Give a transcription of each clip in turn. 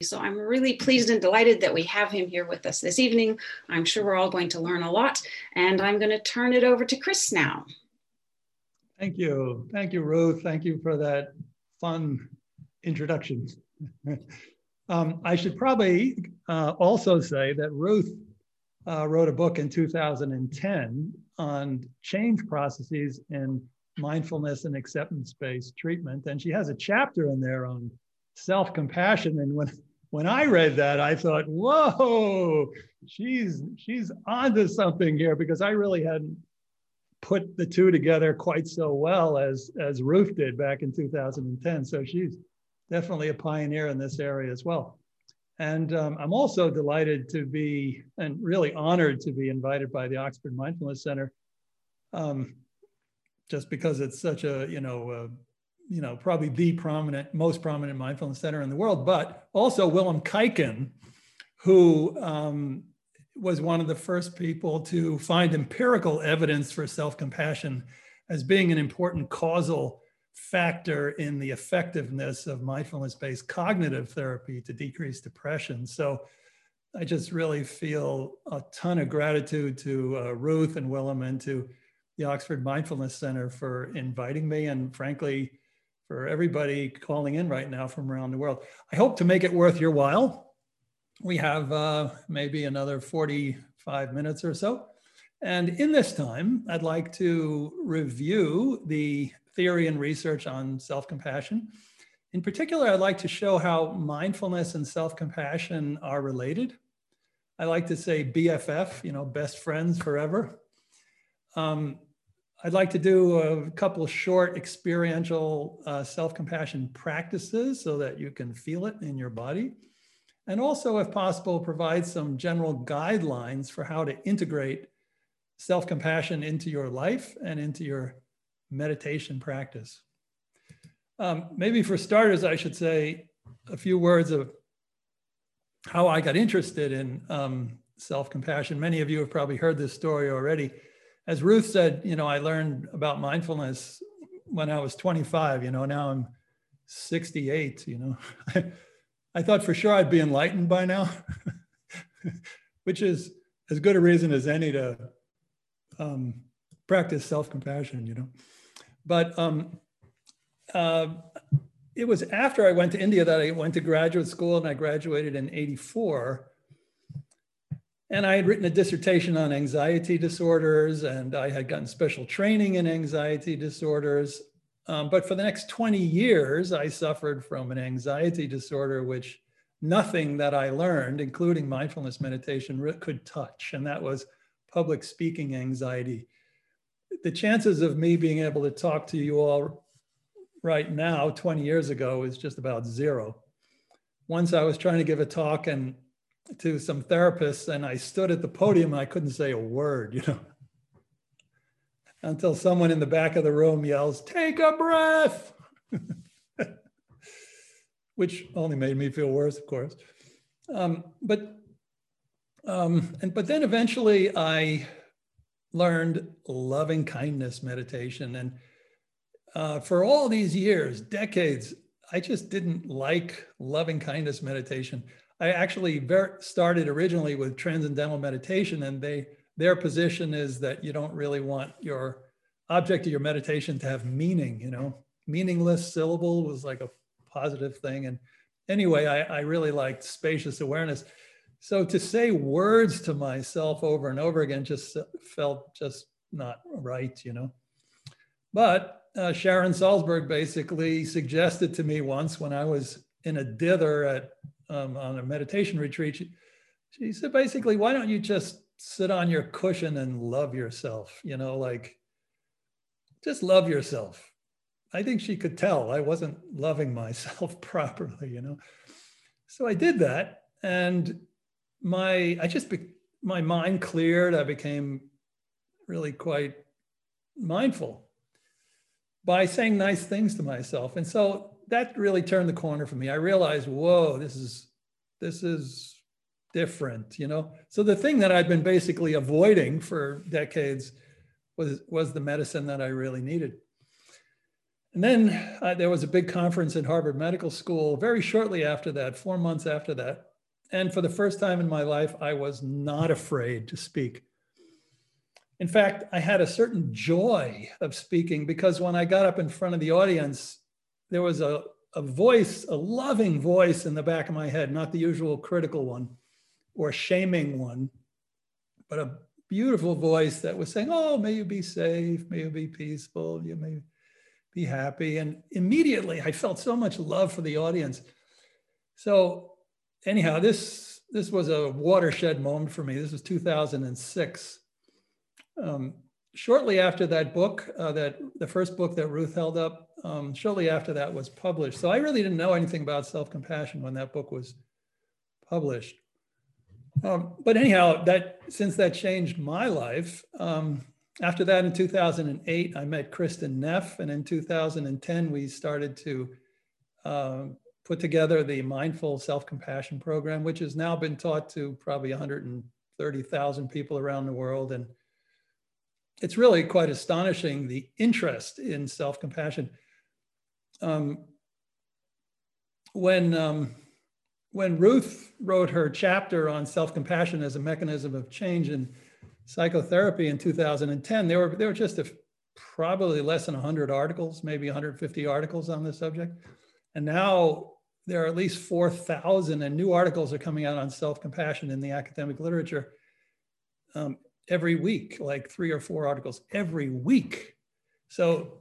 So I'm really pleased and delighted that we have him here with us this evening. I'm sure we're all going to learn a lot, and I'm going to turn it over to Chris now. Thank you. Thank you, Ruth. Thank you for that fun introduction. um, I should probably uh, also say that Ruth uh, wrote a book in 2010 on change processes in mindfulness and acceptance-based treatment. And she has a chapter in there on self-compassion. And when when I read that, I thought, whoa, she's she's onto something here because I really hadn't put the two together quite so well as as Ruth did back in 2010. So she's definitely a pioneer in this area as well. And um, I'm also delighted to be and really honored to be invited by the Oxford Mindfulness Center, um, just because it's such a you know you know probably the prominent most prominent mindfulness center in the world, but also Willem Kuyken, who um, was one of the first people to find empirical evidence for self-compassion as being an important causal factor in the effectiveness of mindfulness-based cognitive therapy to decrease depression. So I just really feel a ton of gratitude to uh, Ruth and Willem and to the Oxford Mindfulness Center for inviting me and frankly, for everybody calling in right now from around the world. I hope to make it worth your while. We have uh, maybe another 45 minutes or so. And in this time, I'd like to review the theory and research on self-compassion. In particular, I'd like to show how mindfulness and self-compassion are related. I like to say BFF, you know, best friends forever. Um, I'd like to do a couple short experiential uh, self-compassion practices so that you can feel it in your body. And also, if possible, provide some general guidelines for how to integrate self-compassion into your life and into your meditation practice. Um, maybe for starters, I should say a few words of how I got interested in um, self-compassion. Many of you have probably heard this story already. As Ruth said, you know, I learned about mindfulness when I was 25, you know, now I'm 68, you know. I thought for sure I'd be enlightened by now, which is as good a reason as any to um, practice self-compassion, you know. But um, uh, it was after I went to India that I went to graduate school and I graduated in 84. And I had written a dissertation on anxiety disorders and I had gotten special training in anxiety disorders. Um, but for the next 20 years, I suffered from an anxiety disorder, which nothing that I learned, including mindfulness meditation, could touch. And that was public speaking anxiety the chances of me being able to talk to you all right now, 20 years ago, is just about zero. Once I was trying to give a talk and to some therapists, and I stood at the podium and I couldn't say a word, you know, until someone in the back of the room yells, "Take a breath," which only made me feel worse, of course. Um, but um, and but then eventually I learned loving kindness meditation. And uh, for all these years, decades, I just didn't like loving kindness meditation. I actually started originally with transcendental meditation, and they their position is that you don't really want your object of your meditation to have meaning. You know, meaningless syllable was like a positive thing. And anyway, I, I really liked spacious awareness. So to say words to myself over and over again just felt just not right, you know. But uh, Sharon Salzberg basically suggested to me once when I was in a dither at um, on a meditation retreat, she, she said basically, why don't you just sit on your cushion and love yourself? You know, like just love yourself. I think she could tell I wasn't loving myself properly, you know. So I did that, and my I just be, my mind cleared. I became really quite mindful by saying nice things to myself, and so that really turned the corner for me. I realized, whoa, this is this is different, you know. So the thing that I'd been basically avoiding for decades was was the medicine that I really needed. And then uh, there was a big conference at Harvard Medical School very shortly after that, four months after that. And for the first time in my life, I was not afraid to speak. In fact, I had a certain joy of speaking because when I got up in front of the audience, there was a, a voice, a loving voice in the back of my head, not the usual critical one or shaming one, but a beautiful voice that was saying, Oh, may you be safe, may you be peaceful, you may be happy. And immediately I felt so much love for the audience. So, anyhow, this, this was a watershed moment for me. This was 2006. Um, shortly after that book, uh, that the first book that Ruth held up, um, shortly after that was published. So I really didn't know anything about self-compassion when that book was published. Um, but anyhow, that since that changed my life, um, after that in 2008, I met Kristin Neff, and in 2010 we started to uh, put together the Mindful Self-Compassion Program, which has now been taught to probably 130,000 people around the world, and it's really quite astonishing the interest in self-compassion. Um, when um, when Ruth wrote her chapter on self-compassion as a mechanism of change in psychotherapy in 2010, there were there were just a, probably less than 100 articles, maybe 150 articles on this subject, and now there are at least 4,000 and new articles are coming out on self-compassion in the academic literature. Um, every week, like three or four articles every week. So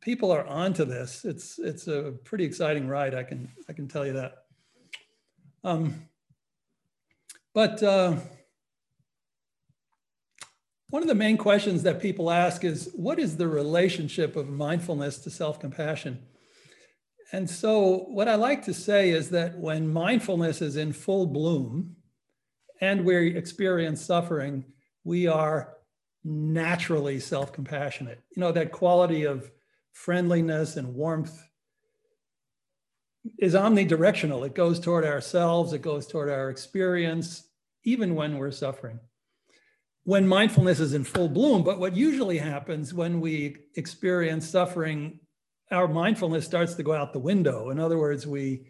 people are onto this. It's it's a pretty exciting ride. I can I can tell you that. Um, but uh, one of the main questions that people ask is, what is the relationship of mindfulness to self-compassion? And so what I like to say is that when mindfulness is in full bloom and we experience suffering, we are naturally self compassionate. You know, that quality of friendliness and warmth is omnidirectional. It goes toward ourselves, it goes toward our experience, even when we're suffering. When mindfulness is in full bloom, but what usually happens when we experience suffering, our mindfulness starts to go out the window. In other words, we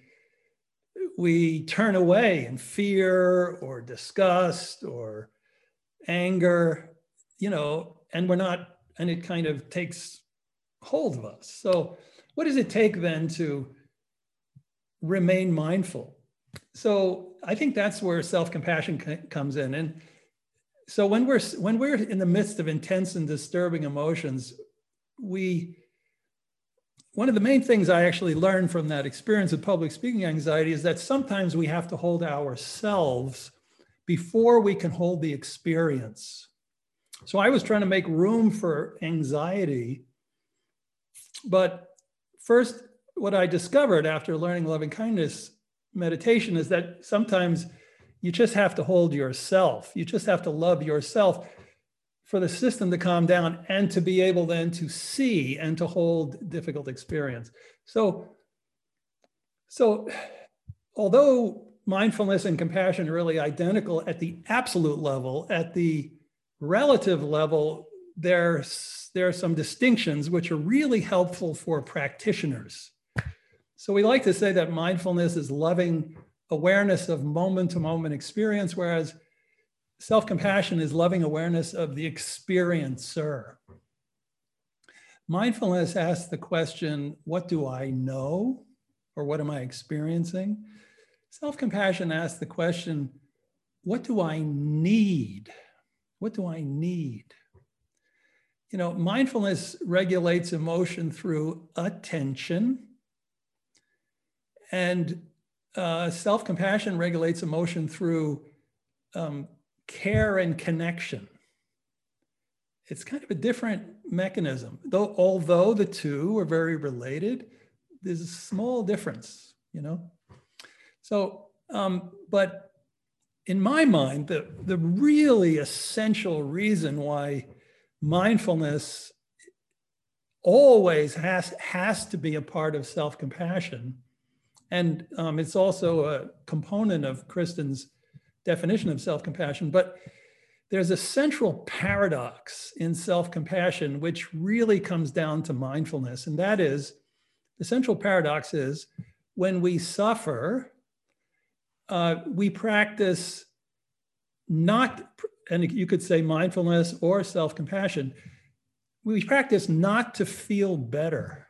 we turn away in fear or disgust or anger, you know, and we're not, and it kind of takes hold of us. So, what does it take then to remain mindful? So, I think that's where self-compassion comes in. And so when we're when we're in the midst of intense and disturbing emotions, we one of the main things I actually learned from that experience of public speaking anxiety is that sometimes we have to hold ourselves before we can hold the experience. So I was trying to make room for anxiety. But first, what I discovered after learning loving kindness meditation is that sometimes you just have to hold yourself. You just have to love yourself for the system to calm down and to be able then to see and to hold difficult experience. So, so although mindfulness and compassion are really identical at the absolute level. At the relative level, there's, there are some distinctions which are really helpful for practitioners. So we like to say that mindfulness is loving awareness of moment to moment experience, whereas self compassion is loving awareness of the experiencer. Mindfulness asks the question, What do I know? Or what am I experiencing? Self compassion asks the question what do I need? What do I need? You know, mindfulness regulates emotion through attention, and uh, self compassion regulates emotion through um, care and connection. It's kind of a different mechanism, though, although the two are very related, there's a small difference, you know. So, um, but in my mind, the, the really essential reason why mindfulness always has, has to be a part of self compassion, and um, it's also a component of Kristin's definition of self compassion, but there's a central paradox in self compassion, which really comes down to mindfulness. And that is the central paradox is when we suffer, uh, we practice not, and you could say mindfulness or self compassion, we practice not to feel better,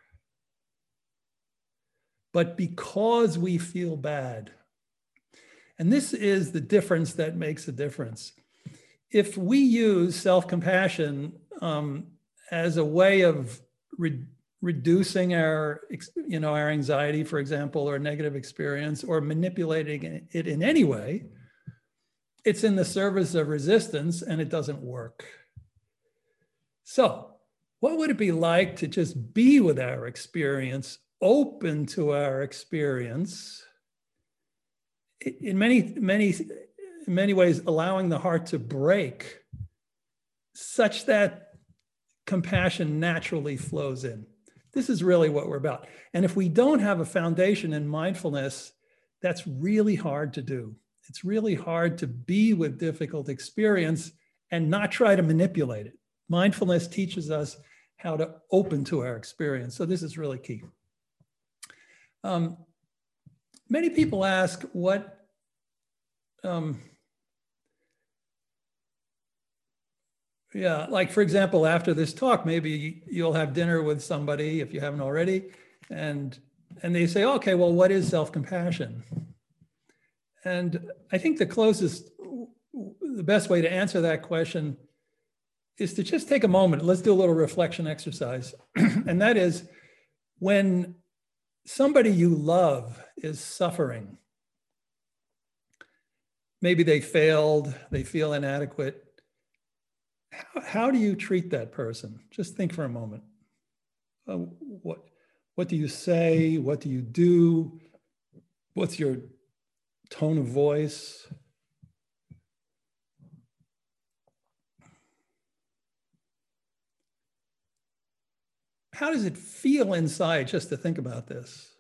but because we feel bad. And this is the difference that makes a difference. If we use self compassion um, as a way of re- reducing our, you know, our anxiety, for example, or negative experience, or manipulating it in any way, it's in the service of resistance and it doesn't work. So, what would it be like to just be with our experience, open to our experience? In many, many, in many ways, allowing the heart to break such that compassion naturally flows in. This is really what we're about. And if we don't have a foundation in mindfulness, that's really hard to do. It's really hard to be with difficult experience and not try to manipulate it. Mindfulness teaches us how to open to our experience. So this is really key. Um, many people ask what um, Yeah, like for example, after this talk, maybe you'll have dinner with somebody if you haven't already, and and they say, okay, well, what is self-compassion? And I think the closest, the best way to answer that question is to just take a moment. Let's do a little reflection exercise, and that is when somebody you love is suffering. Maybe they failed, they feel inadequate how, how do you treat that person? Just think for a moment. Uh, what, what do you say? What do you do? What's your tone of voice? How does it feel inside just to think about this?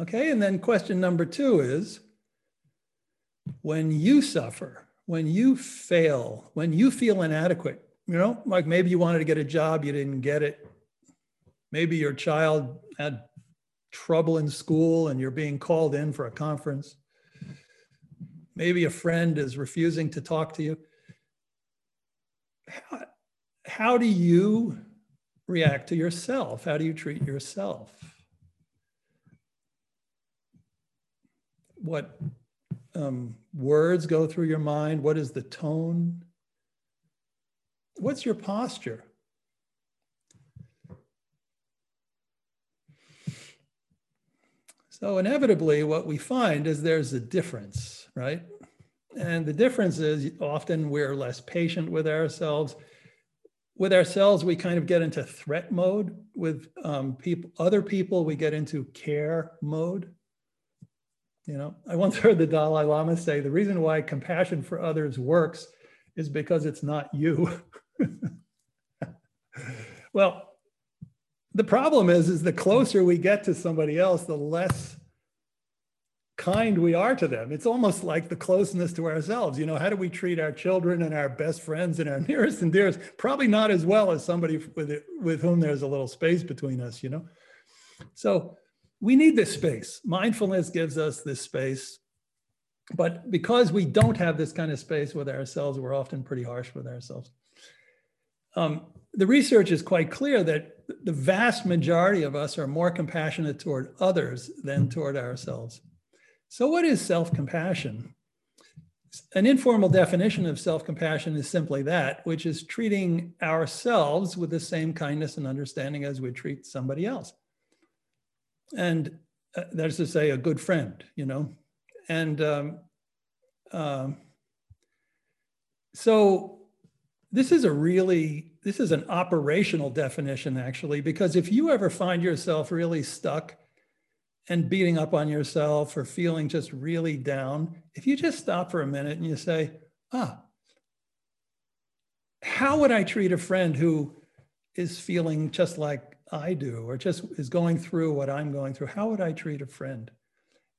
Okay, and then question number two is when you suffer, when you fail, when you feel inadequate, you know, like maybe you wanted to get a job, you didn't get it. Maybe your child had trouble in school and you're being called in for a conference. Maybe a friend is refusing to talk to you. How, how do you react to yourself? How do you treat yourself? What um, words go through your mind? What is the tone? What's your posture? So, inevitably, what we find is there's a difference, right? And the difference is often we're less patient with ourselves. With ourselves, we kind of get into threat mode. With um, people, other people, we get into care mode. You know, I once heard the Dalai Lama say the reason why compassion for others works is because it's not you. well, the problem is, is the closer we get to somebody else, the less kind we are to them. It's almost like the closeness to ourselves. You know, how do we treat our children and our best friends and our nearest and dearest? Probably not as well as somebody with with whom there's a little space between us. You know, so we need this space. Mindfulness gives us this space. But because we don't have this kind of space with ourselves, we're often pretty harsh with ourselves. Um, the research is quite clear that the vast majority of us are more compassionate toward others than toward ourselves. So, what is self compassion? An informal definition of self compassion is simply that, which is treating ourselves with the same kindness and understanding as we treat somebody else and uh, that is to say, a good friend, you know. And um, um, so this is a really this is an operational definition actually because if you ever find yourself really stuck and beating up on yourself or feeling just really down if you just stop for a minute and you say ah how would i treat a friend who is feeling just like I do, or just is going through what I'm going through, how would I treat a friend?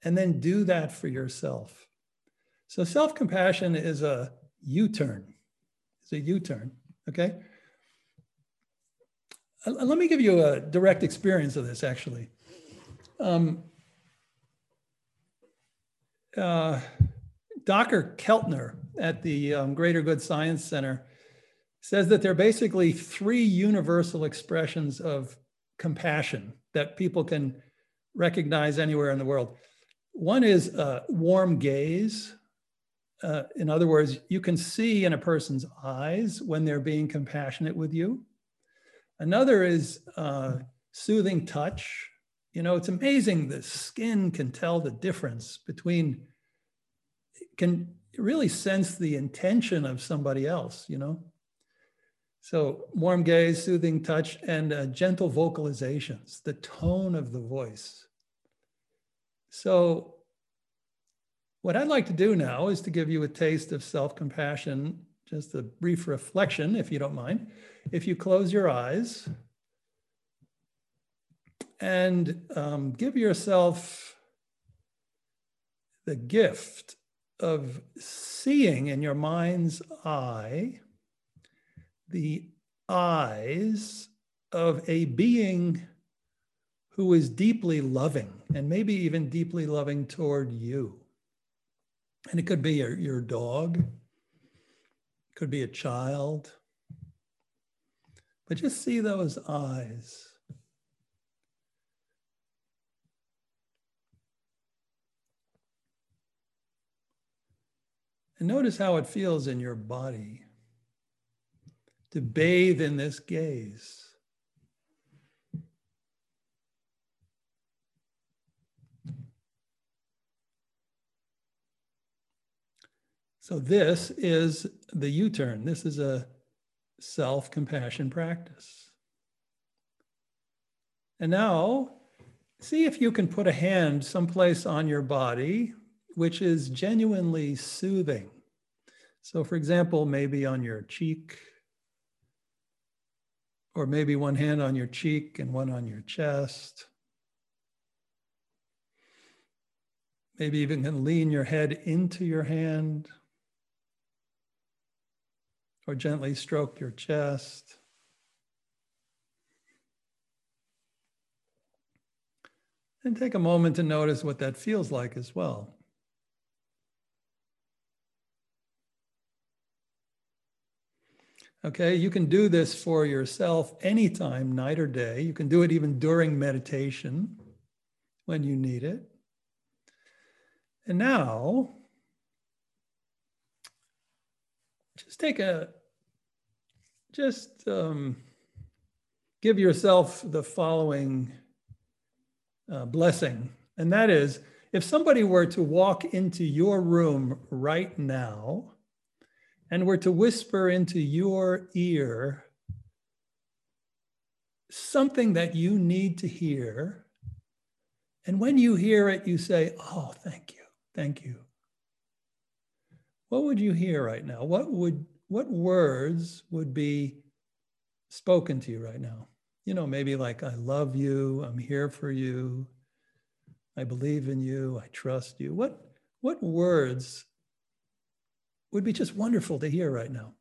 And then do that for yourself. So self compassion is a U turn. It's a U turn. Okay. Uh, let me give you a direct experience of this actually. Um, uh, Dr. Keltner at the um, Greater Good Science Center says that there are basically three universal expressions of compassion that people can recognize anywhere in the world. One is uh, warm gaze. Uh, in other words, you can see in a person's eyes when they're being compassionate with you. Another is uh, soothing touch. You know, it's amazing the skin can tell the difference between, can really sense the intention of somebody else, you know? So warm gaze, soothing touch, and uh, gentle vocalizations, the tone of the voice. So what I'd like to do now is to give you a taste of self-compassion, just a brief reflection, if you don't mind. If you close your eyes and um, give yourself the gift of seeing in your mind's eye the eyes of a being who is deeply loving and maybe even deeply loving toward you. And it could be your, your dog, it could be a child. But just see those eyes. And notice how it feels in your body to bathe in this gaze. So, this is the U turn. This is a self compassion practice. And now, see if you can put a hand someplace on your body which is genuinely soothing. So, for example, maybe on your cheek or maybe one hand on your cheek and one on your chest. Maybe even can lean your head into your hand or gently stroke your chest. And take a moment to notice what that feels like as well. Okay, you can do this for yourself anytime, night or day. You can do it even during meditation when you need it. And now, just take a, just um, give yourself the following uh, blessing. And that is if somebody were to walk into your room right now, and were to whisper into your ear something that you need to hear. And when you hear it, you say, Oh, thank you, thank you. What would you hear right now? What would what words would be spoken to you right now? You know, maybe like, I love you, I'm here for you, I believe in you, I trust you. What what words would be just wonderful to hear right now.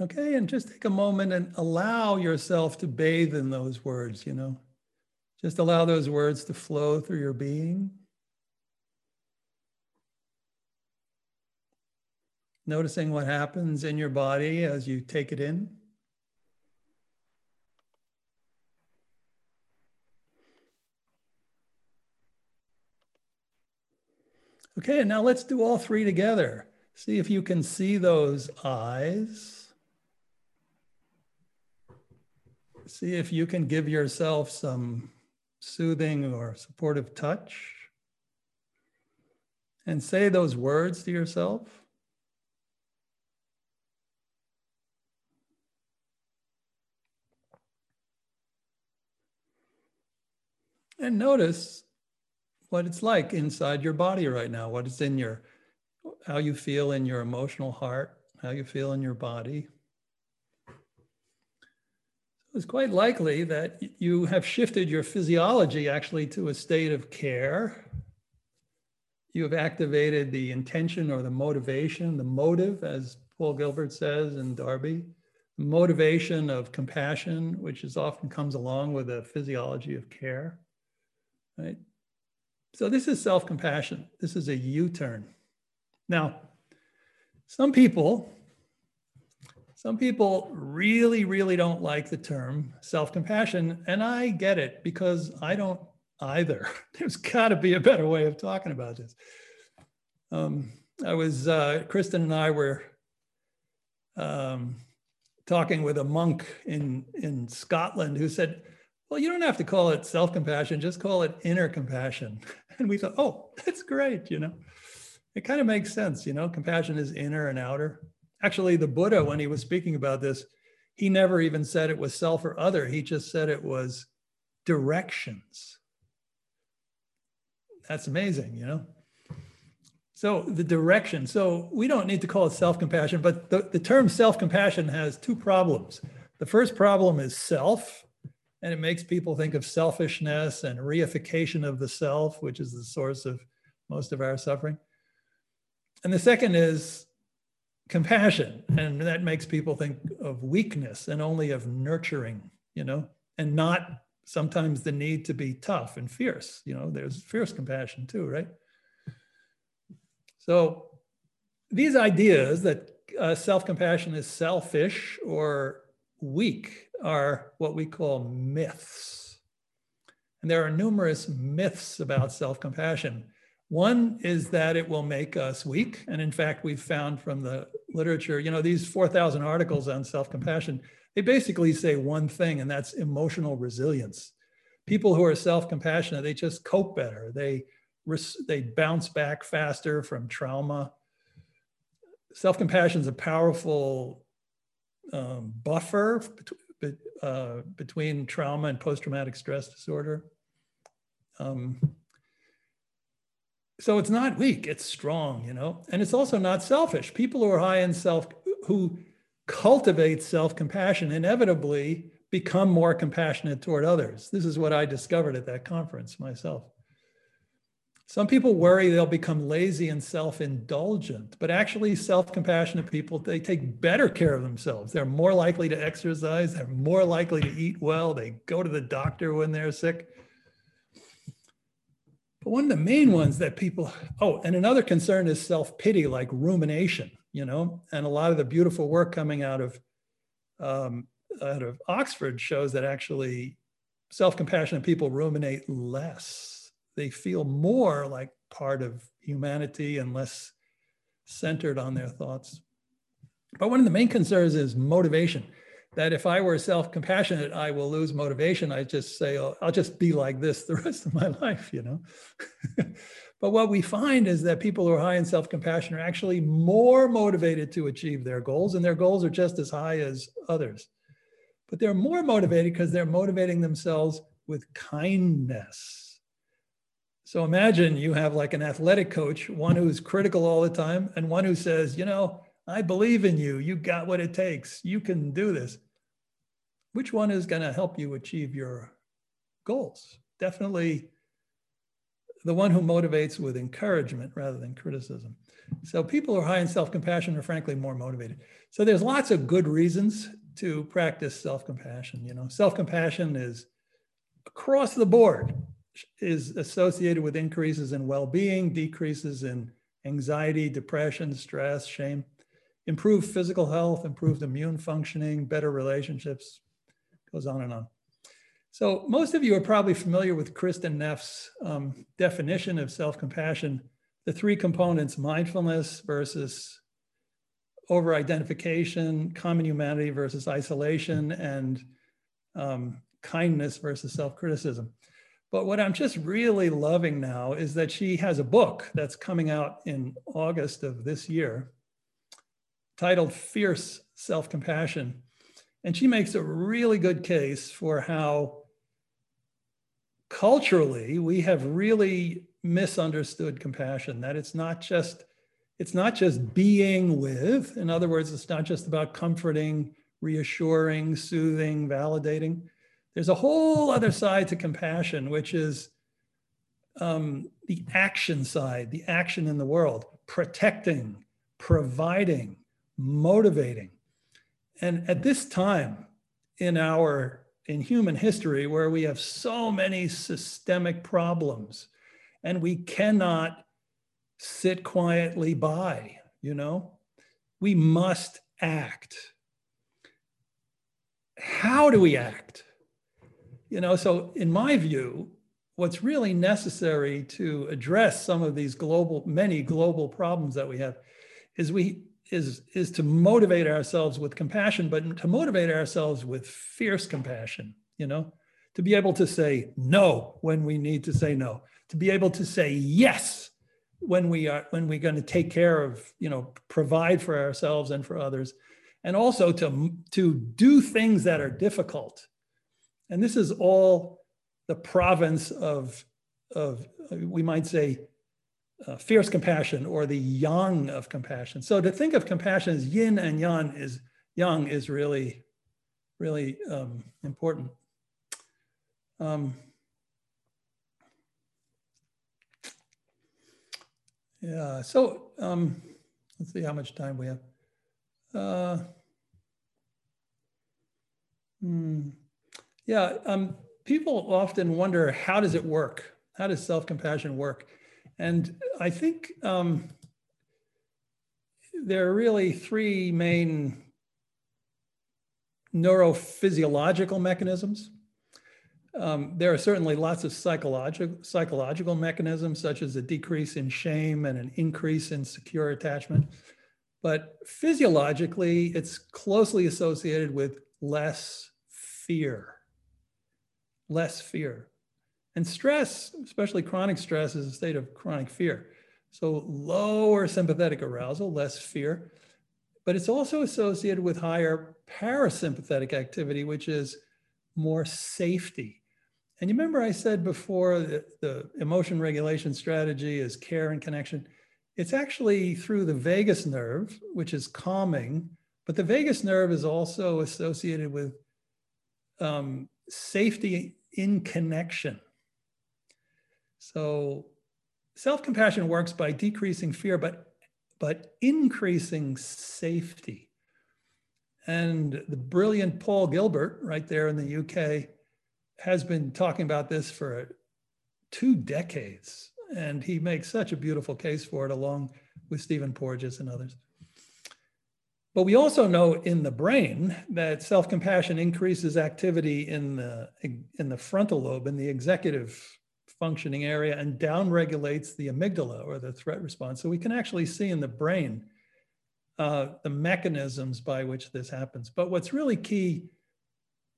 Okay, and just take a moment and allow yourself to bathe in those words, you know. Just allow those words to flow through your being. Noticing what happens in your body as you take it in. Okay, and now let's do all three together. See if you can see those eyes. See if you can give yourself some soothing or supportive touch. And say those words to yourself. And notice what it's like inside your body right now, what it's in your, how you feel in your emotional heart, how you feel in your body. It's quite likely that you have shifted your physiology actually to a state of care. You have activated the intention or the motivation, the motive, as Paul Gilbert says in Derby, motivation of compassion, which is often comes along with a physiology of care, right? So this is self-compassion. This is a U-turn. Now, some people, some people really, really don't like the term self-compassion, and I get it because I don't either. There's got to be a better way of talking about this. Um, I was, uh, Kristin and I were um, talking with a monk in, in Scotland who said, well, you don't have to call it self compassion, just call it inner compassion. And we thought, oh, that's great, you know. It kind of makes sense, you know, compassion is inner and outer. Actually, the Buddha, when he was speaking about this, he never even said it was self or other, he just said it was directions. That's amazing, you know. So the direction. So we don't need to call it self-compassion, but the, the term self-compassion has two problems. The first problem is self, and it makes people think of selfishness and reification of the self, which is the source of most of our suffering. And the second is compassion, and that makes people think of weakness and only of nurturing, you know, and not sometimes the need to be tough and fierce. You know, there's fierce compassion too, right? So these ideas that uh, self-compassion is selfish or weak are what we call myths. And there are numerous myths about self-compassion. One is that it will make us weak. And in fact, we've found from the literature, you know, these 4,000 articles on self-compassion, they basically say one thing, and that's emotional resilience. People who are self-compassionate, they just cope better. They they bounce back faster from trauma. Self compassion is a powerful um, buffer bet, uh, between trauma and post traumatic stress disorder. Um, so it's not weak, it's strong, you know, and it's also not selfish. People who are high in self, who cultivate self compassion, inevitably become more compassionate toward others. This is what I discovered at that conference myself. Some people worry they'll become lazy and self indulgent, but actually, self compassionate people, they take better care of themselves. They're more likely to exercise, they're more likely to eat well, they go to the doctor when they're sick. But one of the main ones that people, oh, and another concern is self pity, like rumination, you know, and a lot of the beautiful work coming out of um, out of Oxford shows that actually self compassionate people ruminate less they feel more like part of humanity and less centered on their thoughts. But one of the main concerns is motivation. That if I were self compassionate, I will lose motivation. I just say, oh, I'll just be like this the rest of my life, you know? but what we find is that people who are high in self compassion are actually more motivated to achieve their goals, and their goals are just as high as others. But they're more motivated because they're motivating themselves with kindness so imagine you have like an athletic coach, one who's critical all the time, and one who says, you know, I believe in you. You got what it takes. You can do this. Which one is going to help you achieve your goals? Definitely the one who motivates with encouragement rather than criticism. So people who are high in self-compassion are frankly more motivated. So there's lots of good reasons to practice self-compassion. You know, self-compassion is across the board is associated with increases in well-being, decreases in anxiety, depression, stress, shame, improved physical health, improved immune functioning, better relationships, goes on and on. So most of you are probably familiar with Kristin Neff's um, definition of self-compassion, the three components, mindfulness versus over-identification, common humanity versus isolation, and um, kindness versus self-criticism. But what I'm just really loving now is that she has a book that's coming out in August of this year titled Fierce Self Compassion. And she makes a really good case for how culturally, we have really misunderstood compassion, that it's not just it's not just being with. In other words, it's not just about comforting, reassuring, soothing, validating. There's a whole other side to compassion, which is um, the action side, the action in the world, protecting, providing, motivating. And at this time in our in human history where we have so many systemic problems and we cannot sit quietly by, you know? We must act. How do we act? You know, so in my view, what's really necessary to address some of these global, many global problems that we have is we is is to motivate ourselves with compassion, but to motivate ourselves with fierce compassion, you know, to be able to say no when we need to say no, to be able to say yes when we are when we're going to take care of, you know, provide for ourselves and for others, and also to to do things that are difficult. And this is all the province of of we might say uh, fierce compassion or the yang of compassion. So to think of compassion as yin and yang is yang is really, really um, important. Um, yeah. So um, let's see how much time we have. Uh, hmm, yeah. Um, people often wonder how does it work? How does self-compassion work? And I think um, there are really three main neurophysiological mechanisms. Um, there are certainly lots of psychological, psychological mechanisms, such as a decrease in shame and an increase in secure attachment. But physiologically, it's closely associated with less fear. Less fear. And stress, especially chronic stress, is a state of chronic fear. So lower sympathetic arousal, less fear, but it's also associated with higher parasympathetic activity, which is more safety. And you remember I said before that the emotion regulation strategy is care and connection. It's actually through the vagus nerve, which is calming, but the vagus nerve is also associated with um, safety in connection. So self-compassion works by decreasing fear, but, but increasing safety. And the brilliant Paul Gilbert, right there in the UK, has been talking about this for two decades. And he makes such a beautiful case for it, along with Stephen Porges and others. But we also know in the brain that self-compassion increases activity in the, in the frontal lobe, in the executive functioning area and downregulates the amygdala or the threat response. So we can actually see in the brain uh, the mechanisms by which this happens. But what's really key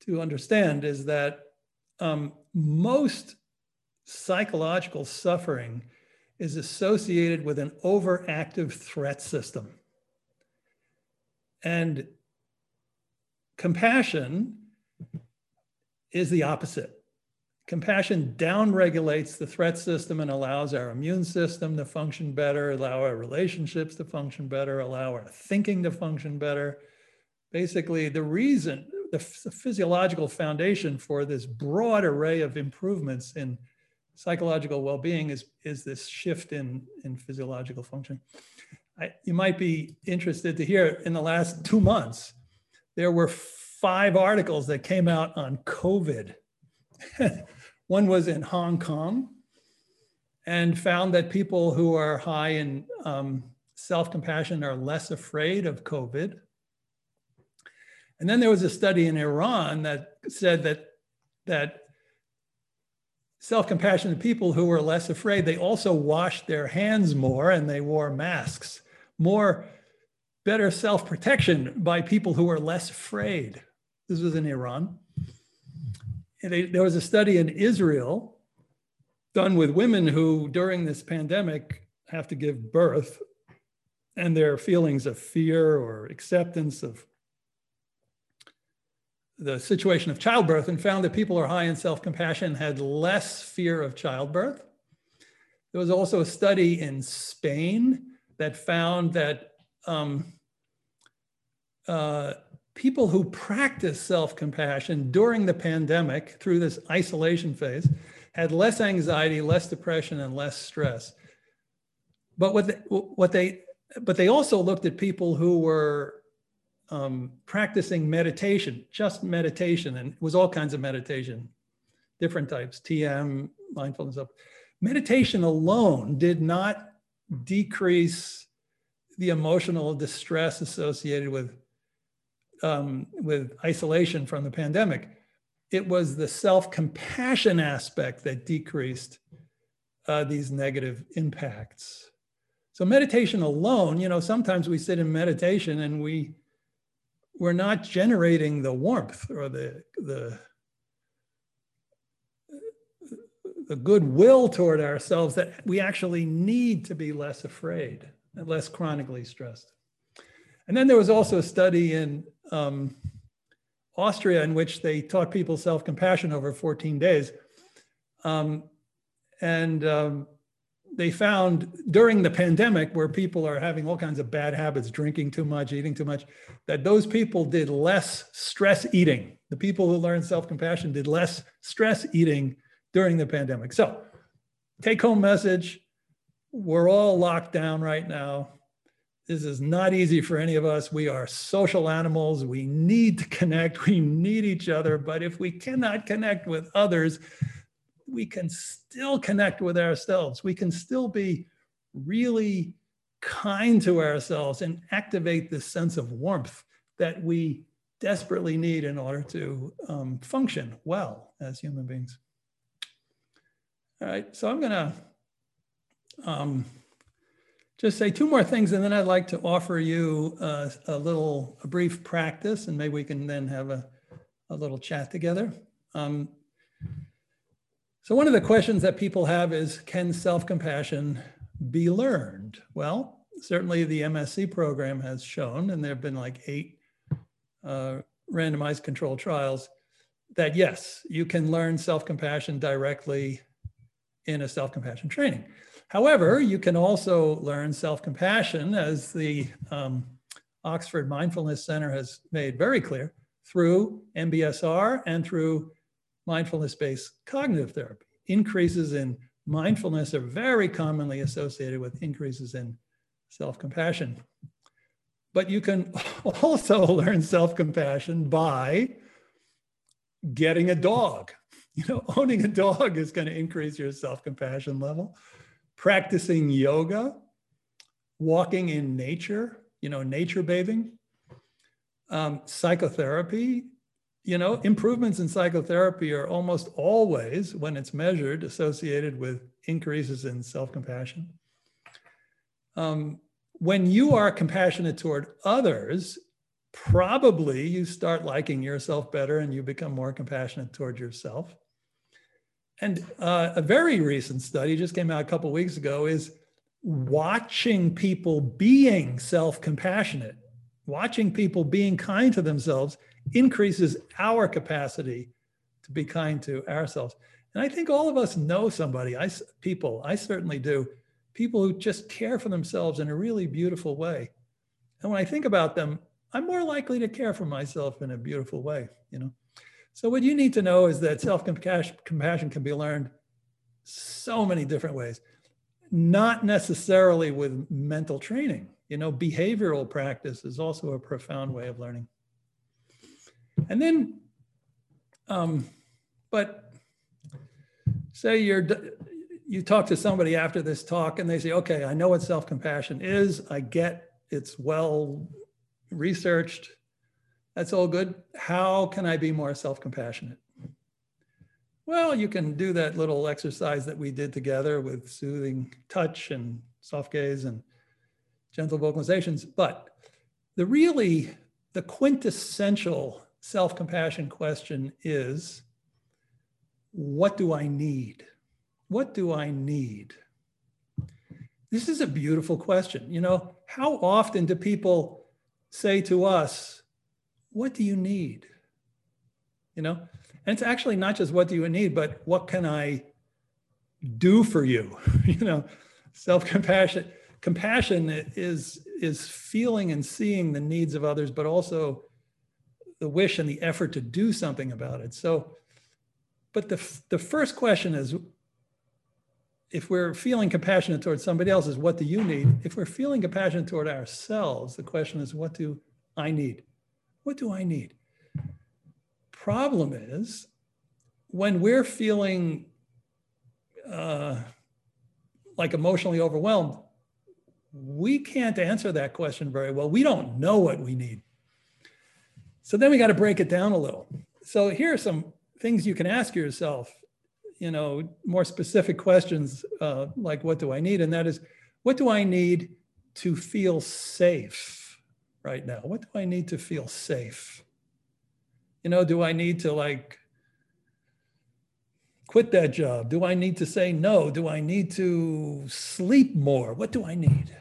to understand is that um, most psychological suffering is associated with an overactive threat system. And compassion is the opposite. Compassion downregulates the threat system and allows our immune system to function better, allow our relationships to function better, allow our thinking to function better. Basically, the reason, the, physiological foundation for this broad array of improvements in psychological well-being is, is this shift in, in physiological function. I, you might be interested to hear in the last two months, there were five articles that came out on COVID. One was in Hong Kong and found that people who are high in um, self compassion are less afraid of COVID. And then there was a study in Iran that said that, that self compassionate people who were less afraid, they also washed their hands more and they wore masks. More better self protection by people who are less afraid. This was in Iran they, there was a study in Israel done with women who, during this pandemic, have to give birth, and their feelings of fear or acceptance of the situation of childbirth and found that people who are high in self-compassion had less fear of childbirth. There was also a study in Spain that found that um, uh, people who practice self-compassion during the pandemic through this isolation phase had less anxiety, less depression, and less stress. But what they, what they but they also looked at people who were um, practicing meditation, just meditation, and it was all kinds of meditation, different types, TM, mindfulness. Meditation alone did not decrease the emotional distress associated with um, with isolation from the pandemic. It was the self-compassion aspect that decreased uh, these negative impacts. So meditation alone, you know, sometimes we sit in meditation and we we're not generating the warmth or the the the goodwill toward ourselves that we actually need to be less afraid and less chronically stressed. And then there was also a study in um, Austria in which they taught people self-compassion over 14 days. Um, and um, they found during the pandemic where people are having all kinds of bad habits drinking too much eating too much that those people did less stress eating the people who learned self-compassion did less stress eating during the pandemic. So take home message we're all locked down right now. This is not easy for any of us. We are social animals. We need to connect. We need each other. But if we cannot connect with others we can still connect with ourselves. We can still be really kind to ourselves and activate this sense of warmth that we desperately need in order to um, function well as human beings. All right, so I'm gonna um, just say two more things and then I'd like to offer you uh, a little, a brief practice and maybe we can then have a, a little chat together. Um, so one of the questions that people have is, can self-compassion be learned? Well, certainly the MSC program has shown, and there have been like eight uh, randomized controlled trials, that yes, you can learn self-compassion directly in a self-compassion training. However, you can also learn self-compassion, as the um, Oxford Mindfulness Center has made very clear, through MBSR and through mindfulness-based cognitive therapy. Increases in mindfulness are very commonly associated with increases in self-compassion. But you can also learn self-compassion by getting a dog. You know, owning a dog is going to increase your self-compassion level. Practicing yoga, walking in nature, you know, nature bathing, um, psychotherapy you know, improvements in psychotherapy are almost always, when it's measured, associated with increases in self compassion. Um, when you are compassionate toward others, probably you start liking yourself better and you become more compassionate toward yourself. And uh, a very recent study just came out a couple weeks ago is watching people being self compassionate, watching people being kind to themselves increases our capacity to be kind to ourselves. And I think all of us know somebody, I, people, I certainly do, people who just care for themselves in a really beautiful way. And when I think about them, I'm more likely to care for myself in a beautiful way, you know. So what you need to know is that self-compassion can be learned so many different ways, not necessarily with mental training. You know, behavioral practice is also a profound way of learning. And then, um, but say you're, you talk to somebody after this talk and they say, okay, I know what self-compassion is. I get it's well researched. That's all good. How can I be more self-compassionate? Well, you can do that little exercise that we did together with soothing touch and soft gaze and gentle vocalizations. But the really, the quintessential self compassion question is what do I need? What do I need? This is a beautiful question. You know, how often do people say to us, What do you need? you know? And it's actually not just what do you need, but what can I do for you? you know, self-compassion. Compassion is is feeling and seeing the needs of others, but also the wish and the effort to do something about it. So, but the the first question is if we're feeling compassionate towards somebody else is what do you need? If we're feeling compassionate toward ourselves, the question is what do I need? What do I need? Problem is when we're feeling uh, like emotionally overwhelmed, we can't answer that question very well. We don't know what we need. So then we got to break it down a little. So here are some things you can ask yourself you know, more specific questions uh, like what do I need? And that is, what do I need to feel safe right now? What do I need to feel safe? You know, do I need to like quit that job? Do I need to say no? Do I need to sleep more? What do I need?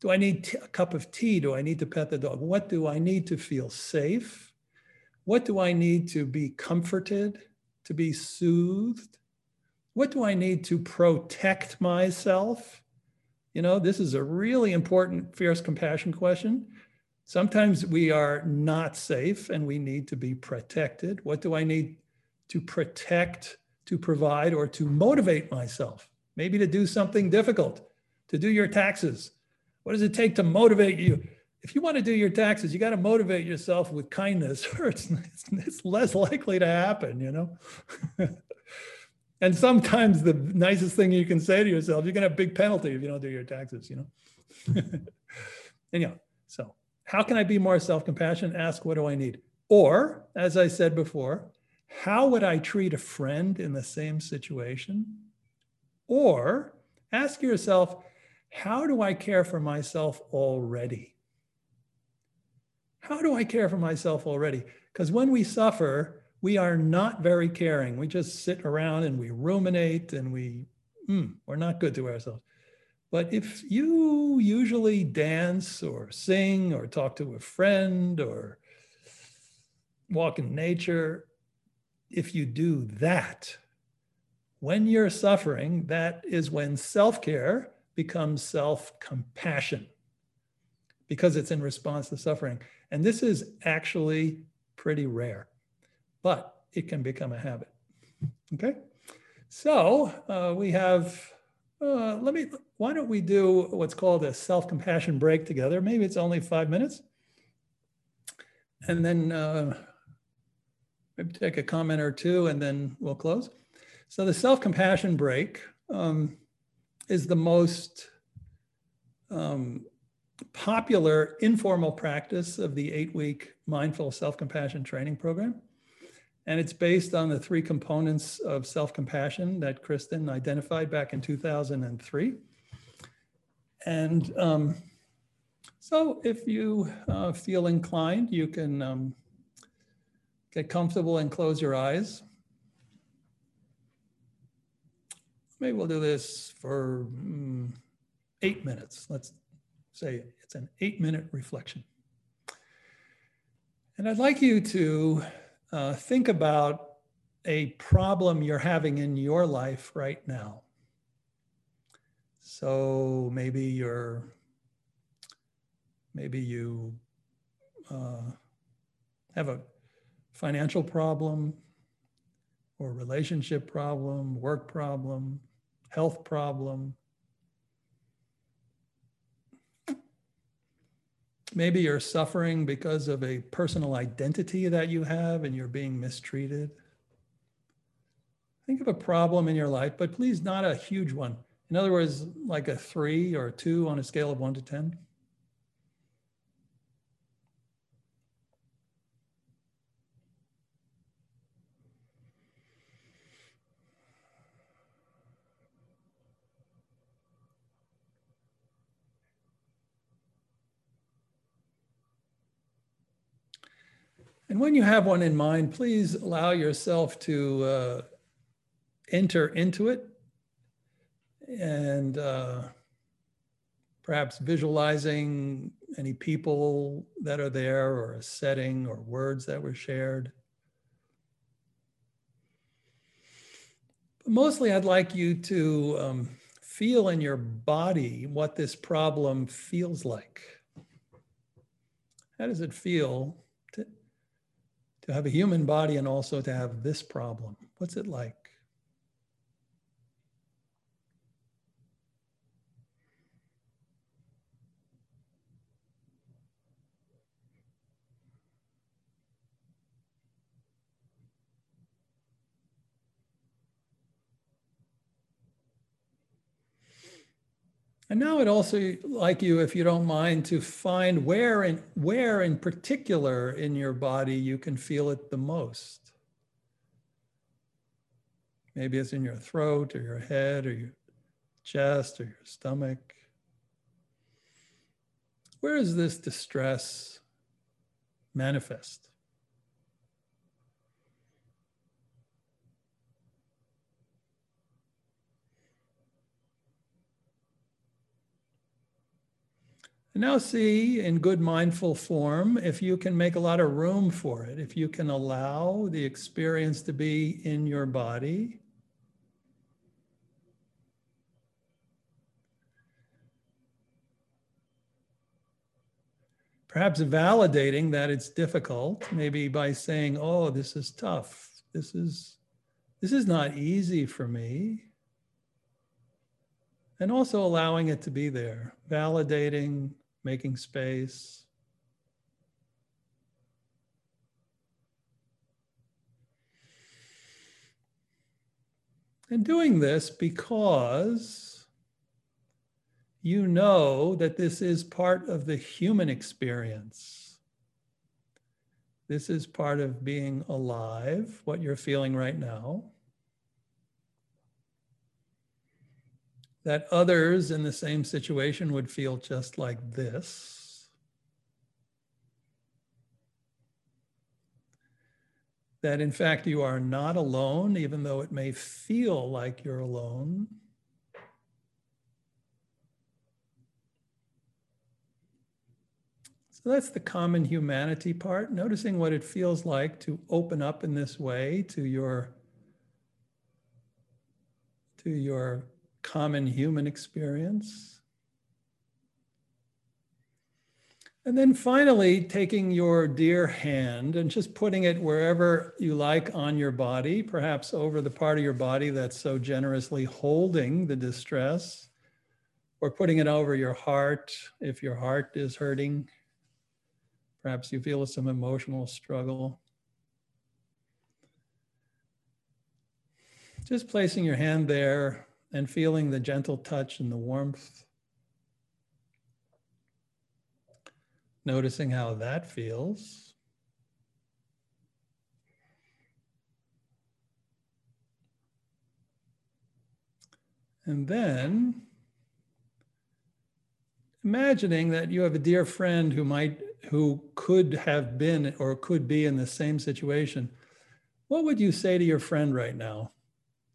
Do I need a cup of tea? Do I need to pet the dog? What do I need to feel safe? What do I need to be comforted, to be soothed? What do I need to protect myself? You know, this is a really important fierce compassion question. Sometimes we are not safe and we need to be protected. What do I need to protect, to provide, or to motivate myself? Maybe to do something difficult, to do your taxes. What does it take to motivate you? If you want to do your taxes, you got to motivate yourself with kindness, or it's, it's less likely to happen, you know? And sometimes the nicest thing you can say to yourself, you're going to have a big penalty if you don't do your taxes, you know? Anyhow, so how can I be more self compassionate? Ask, what do I need? Or, as I said before, how would I treat a friend in the same situation? Or ask yourself, how do I care for myself already? How do I care for myself already? Because when we suffer, we are not very caring. We just sit around and we ruminate and we, mm, we're not good to ourselves. But if you usually dance or sing or talk to a friend or walk in nature, if you do that, when you're suffering, that is when self care becomes self compassion because it's in response to suffering. And this is actually pretty rare but it can become a habit. Okay, so uh, we have, uh, let me, why don't we do what's called a self-compassion break together? Maybe it's only five minutes. And then uh, maybe take a comment or two and then we'll close. So the self-compassion break um, is the most um, popular informal practice of the eight-week mindful self-compassion training program. And it's based on the three components of self compassion that Kristin identified back in 2003. And um, so, if you uh, feel inclined, you can um, get comfortable and close your eyes. Maybe we'll do this for mm, eight minutes. Let's say it's an eight minute reflection. And I'd like you to uh, think about a problem you're having in your life right now. So maybe you're, maybe you uh, have a financial problem or relationship problem, work problem, health problem, maybe you're suffering because of a personal identity that you have and you're being mistreated. Think of a problem in your life, but please not a huge one. In other words, like a three or a two on a scale of one to 10. And when you have one in mind, please allow yourself to uh, enter into it and uh, perhaps visualizing any people that are there or a setting or words that were shared. mostly I'd like you to um, feel in your body what this problem feels like. How does it feel to, to have a human body and also to have this problem? What's it like? And now I'd also like you, if you don't mind, to find where in where in particular in your body you can feel it the most. Maybe it's in your throat or your head or your chest or your stomach. Where is this distress manifest? Now see in good mindful form if you can make a lot of room for it, if you can allow the experience to be in your body. Perhaps validating that it's difficult, maybe by saying, oh, this is tough. This is, this is not easy for me. And also allowing it to be there, validating, making space. And doing this because you know that this is part of the human experience. This is part of being alive, what you're feeling right now. That others in the same situation would feel just like this. That in fact you are not alone, even though it may feel like you're alone. So that's the common humanity part, noticing what it feels like to open up in this way to your to your common human experience. And then finally, taking your dear hand and just putting it wherever you like on your body, perhaps over the part of your body that's so generously holding the distress, or putting it over your heart if your heart is hurting. Perhaps you feel some emotional struggle. Just placing your hand there and feeling the gentle touch and the warmth. Noticing how that feels. And then imagining that you have a dear friend who might who could have been or could be in the same situation. What would you say to your friend right now?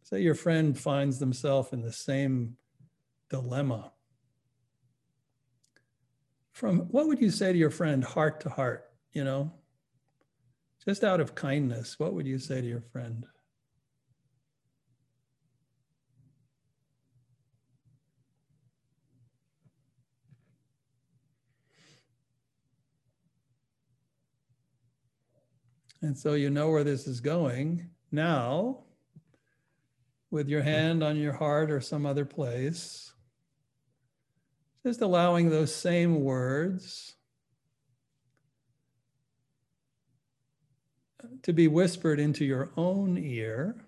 Say your friend finds themselves in the same dilemma. From what would you say to your friend heart to heart, you know? Just out of kindness, what would you say to your friend? And so you know where this is going. Now, with your hand on your heart or some other place. Just allowing those same words to be whispered into your own ear.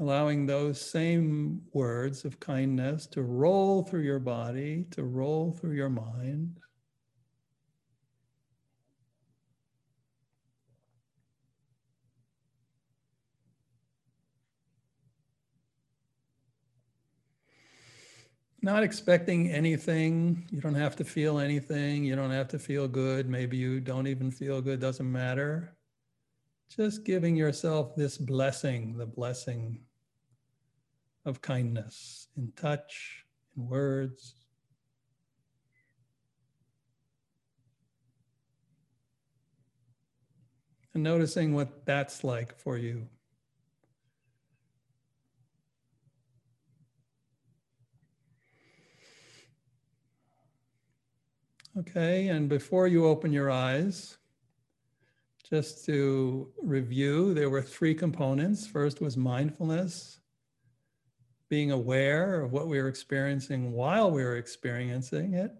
Allowing those same words of kindness to roll through your body, to roll through your mind. Not expecting anything. You don't have to feel anything. You don't have to feel good. Maybe you don't even feel good, doesn't matter. Just giving yourself this blessing, the blessing of kindness in touch, in words. and noticing what that's like for you. Okay, and before you open your eyes, just to review, there were three components. First was mindfulness, being aware of what we were experiencing while we were experiencing it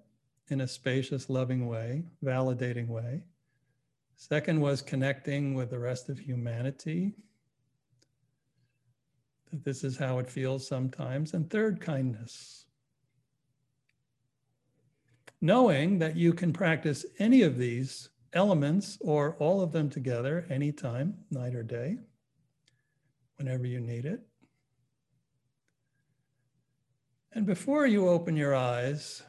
in a spacious, loving way, validating way. Second was connecting with the rest of humanity. That this is how it feels sometimes. And third, kindness. Knowing that you can practice any of these elements or all of them together anytime, night or day, whenever you need it. And before you open your eyes,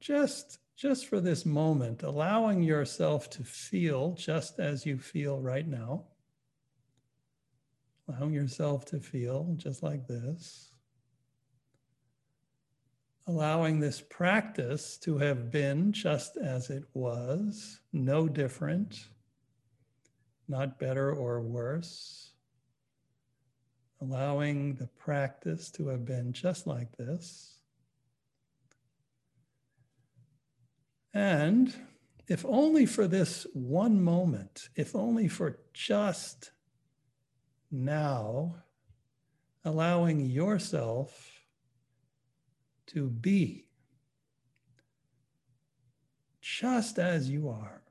just just for this moment, allowing yourself to feel just as you feel right now. Allowing yourself to feel just like this. Allowing this practice to have been just as it was, no different, not better or worse. Allowing the practice to have been just like this And if only for this one moment, if only for just now, allowing yourself to be just as you are,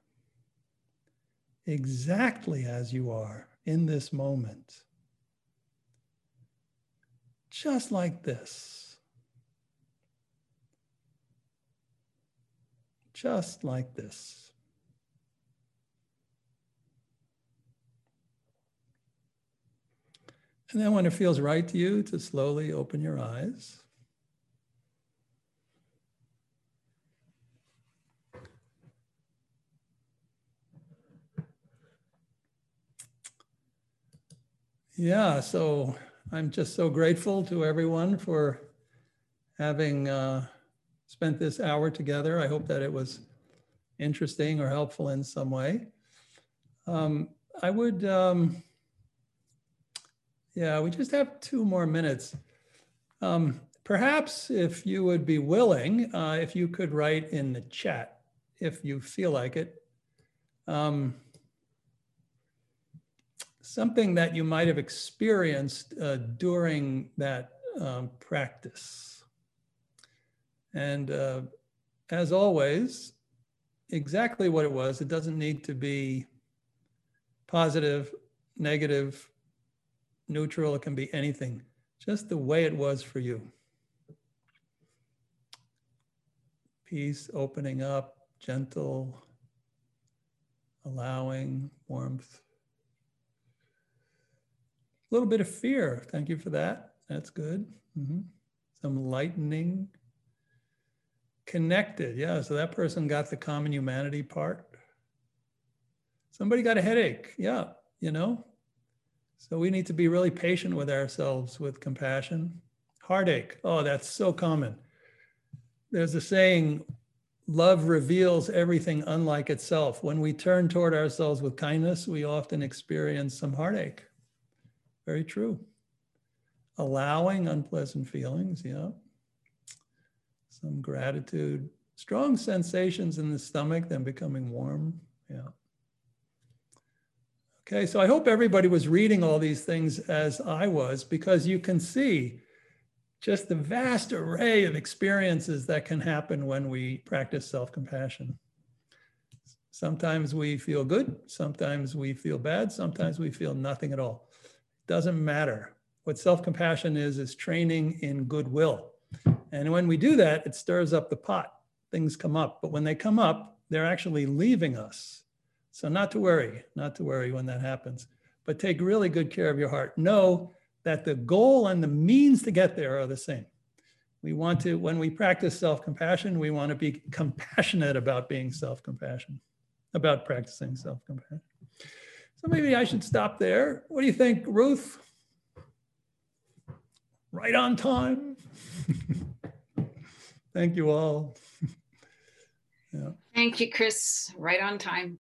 exactly as you are in this moment, just like this. just like this. And then when it feels right to you, to slowly open your eyes. Yeah, so I'm just so grateful to everyone for having uh, spent this hour together. I hope that it was interesting or helpful in some way. Um, I would, um, yeah, we just have two more minutes. Um, perhaps if you would be willing, uh, if you could write in the chat, if you feel like it, um, something that you might have experienced uh, during that um, practice. And uh, as always, exactly what it was. It doesn't need to be positive, negative, neutral. It can be anything, just the way it was for you. Peace, opening up, gentle, allowing, warmth. Little bit of fear. Thank you for that. That's good. Mm-hmm. Some lightening, Connected, yeah. So that person got the common humanity part. Somebody got a headache, yeah, you know. So we need to be really patient with ourselves with compassion. Heartache, oh, that's so common. There's a saying, love reveals everything unlike itself. When we turn toward ourselves with kindness, we often experience some heartache. Very true. Allowing unpleasant feelings, yeah some gratitude, strong sensations in the stomach, then becoming warm. Yeah. Okay, so I hope everybody was reading all these things as I was because you can see just the vast array of experiences that can happen when we practice self compassion. Sometimes we feel good, sometimes we feel bad, sometimes we feel nothing at all. Doesn't matter. What self compassion is, is training in goodwill. And when we do that, it stirs up the pot. Things come up. But when they come up, they're actually leaving us. So, not to worry, not to worry when that happens, but take really good care of your heart. Know that the goal and the means to get there are the same. We want to, when we practice self compassion, we want to be compassionate about being self compassion, about practicing self compassion. So, maybe I should stop there. What do you think, Ruth? Right on time. Thank you all. yeah. Thank you, Chris. Right on time.